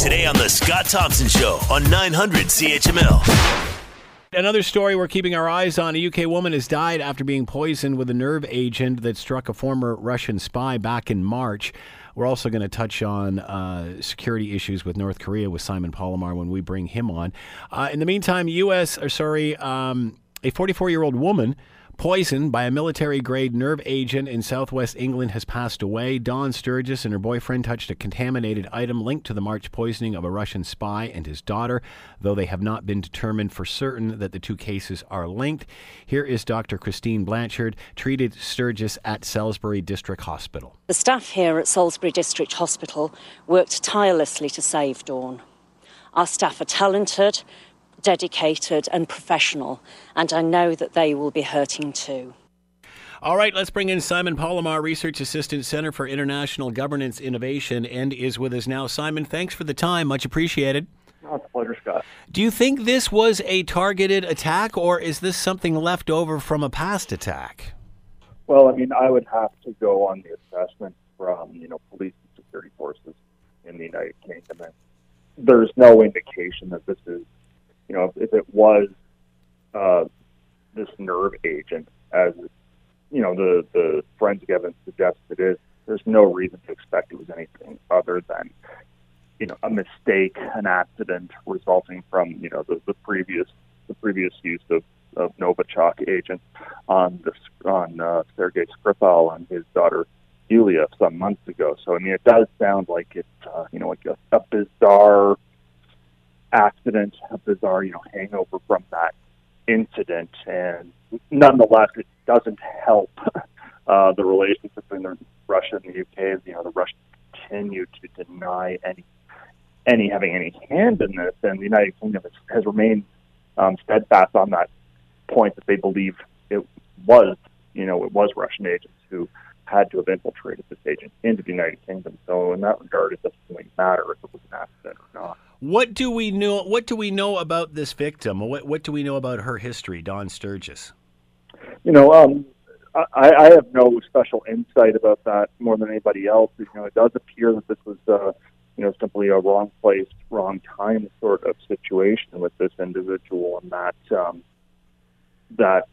Today on The Scott Thompson Show on 900 CHML. Another story we're keeping our eyes on a UK woman has died after being poisoned with a nerve agent that struck a former Russian spy back in March. We're also going to touch on uh, security issues with North Korea with Simon Palamar when we bring him on. Uh, in the meantime, U.S. or sorry, um, a 44 year old woman poisoned by a military grade nerve agent in southwest England has passed away. Dawn Sturgess and her boyfriend touched a contaminated item linked to the March poisoning of a Russian spy and his daughter, though they have not been determined for certain that the two cases are linked. Here is Dr. Christine Blanshard, treated Sturgess at Salisbury District Hospital. The staff here at Salisbury District Hospital worked tirelessly to save Dawn. Our staff are talented, dedicated and professional, and I know that they will be hurting too. All right, let's bring in Simon Palamar, Research Assistant, Center for International Governance Innovation, and is with us now. Simon, thanks for the time. Much appreciated. Oh, it's a pleasure, Scott. Do you think this was a targeted attack, or is this something left over from a past attack? Well, I mean, I would have to go on the assessment from you know police and security forces in the United Kingdom, and there's no indication that this is you know, if, if it was uh, this nerve agent, as you know, the the forensic evidence suggests it is, there's no reason to expect it was anything other than you know a mistake, an accident resulting from you know the, the previous the previous use of of Novichok agent on this on uh, Sergei Skripal and his daughter Yulia some months ago. So I mean, it does sound like it's uh, you know like a, a bizarre accident, a bizarre, you know, hangover from that incident, and nonetheless, it doesn't help uh, the relationship between the Russia and the UK. You know, the Russians continue to deny any any having any hand in this, and the United Kingdom has, has remained um, steadfast on that point that they believe it was, you know, it was Russian agents who had to have infiltrated this agent into the United Kingdom. So in that regard, it doesn't really matter if it was an accident or not. What do we know? What do we know about this victim? What What do we know about her history, Dawn Sturgess? You know, um, I, I have no special insight about that more than anybody else. You know, it does appear that this was, uh, you know, simply a wrong place, wrong time sort of situation with this individual, and that um, that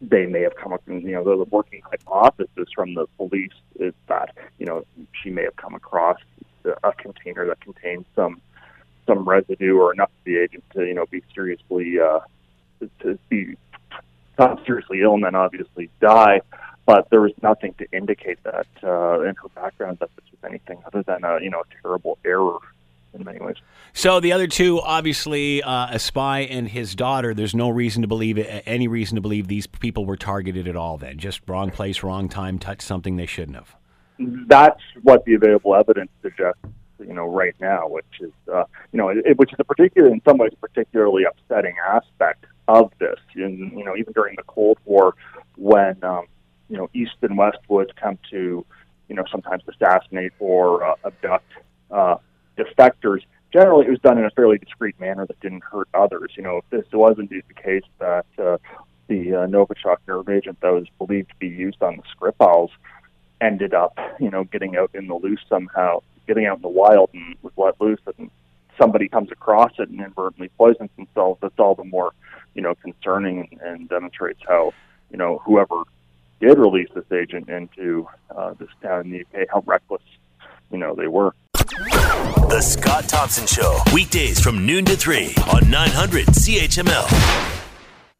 they may have come up, you know, the, working hypothesis from the police is that, you know, she may have come across a container that contains some some residue or enough of the agent to, you know, be seriously uh, to be not seriously ill and then obviously die. But there was nothing to indicate that uh, in her background that this was anything other than a you know a terrible error in many ways. So the other two, obviously, uh, a spy and his daughter. There's no reason to believe any reason to believe these people were targeted at all. Then just wrong place, wrong time, touched something they shouldn't have. That's what the available evidence suggests. You know, right now, which is uh, you know, it, which is a particular, in some ways, particularly upsetting aspect of this. And you know, even during the Cold War, when um, you know East and West would come to you know sometimes assassinate or uh, abduct uh, defectors, generally it was done in a fairly discreet manner that didn't hurt others. You know, if this was indeed the case that uh, the uh, Novichok nerve agent that was believed to be used on the Skripals ended up, you know, getting out in the loose somehow, getting out in the wild and was let loose, and somebody comes across it and inadvertently poisons themselves, that's all the more, you know, concerning and demonstrates how, you know, whoever did release this agent into uh, this town in the UK, how reckless, you know, they were. The Scott Thompson Show, weekdays from noon to 3 on 900 CHML.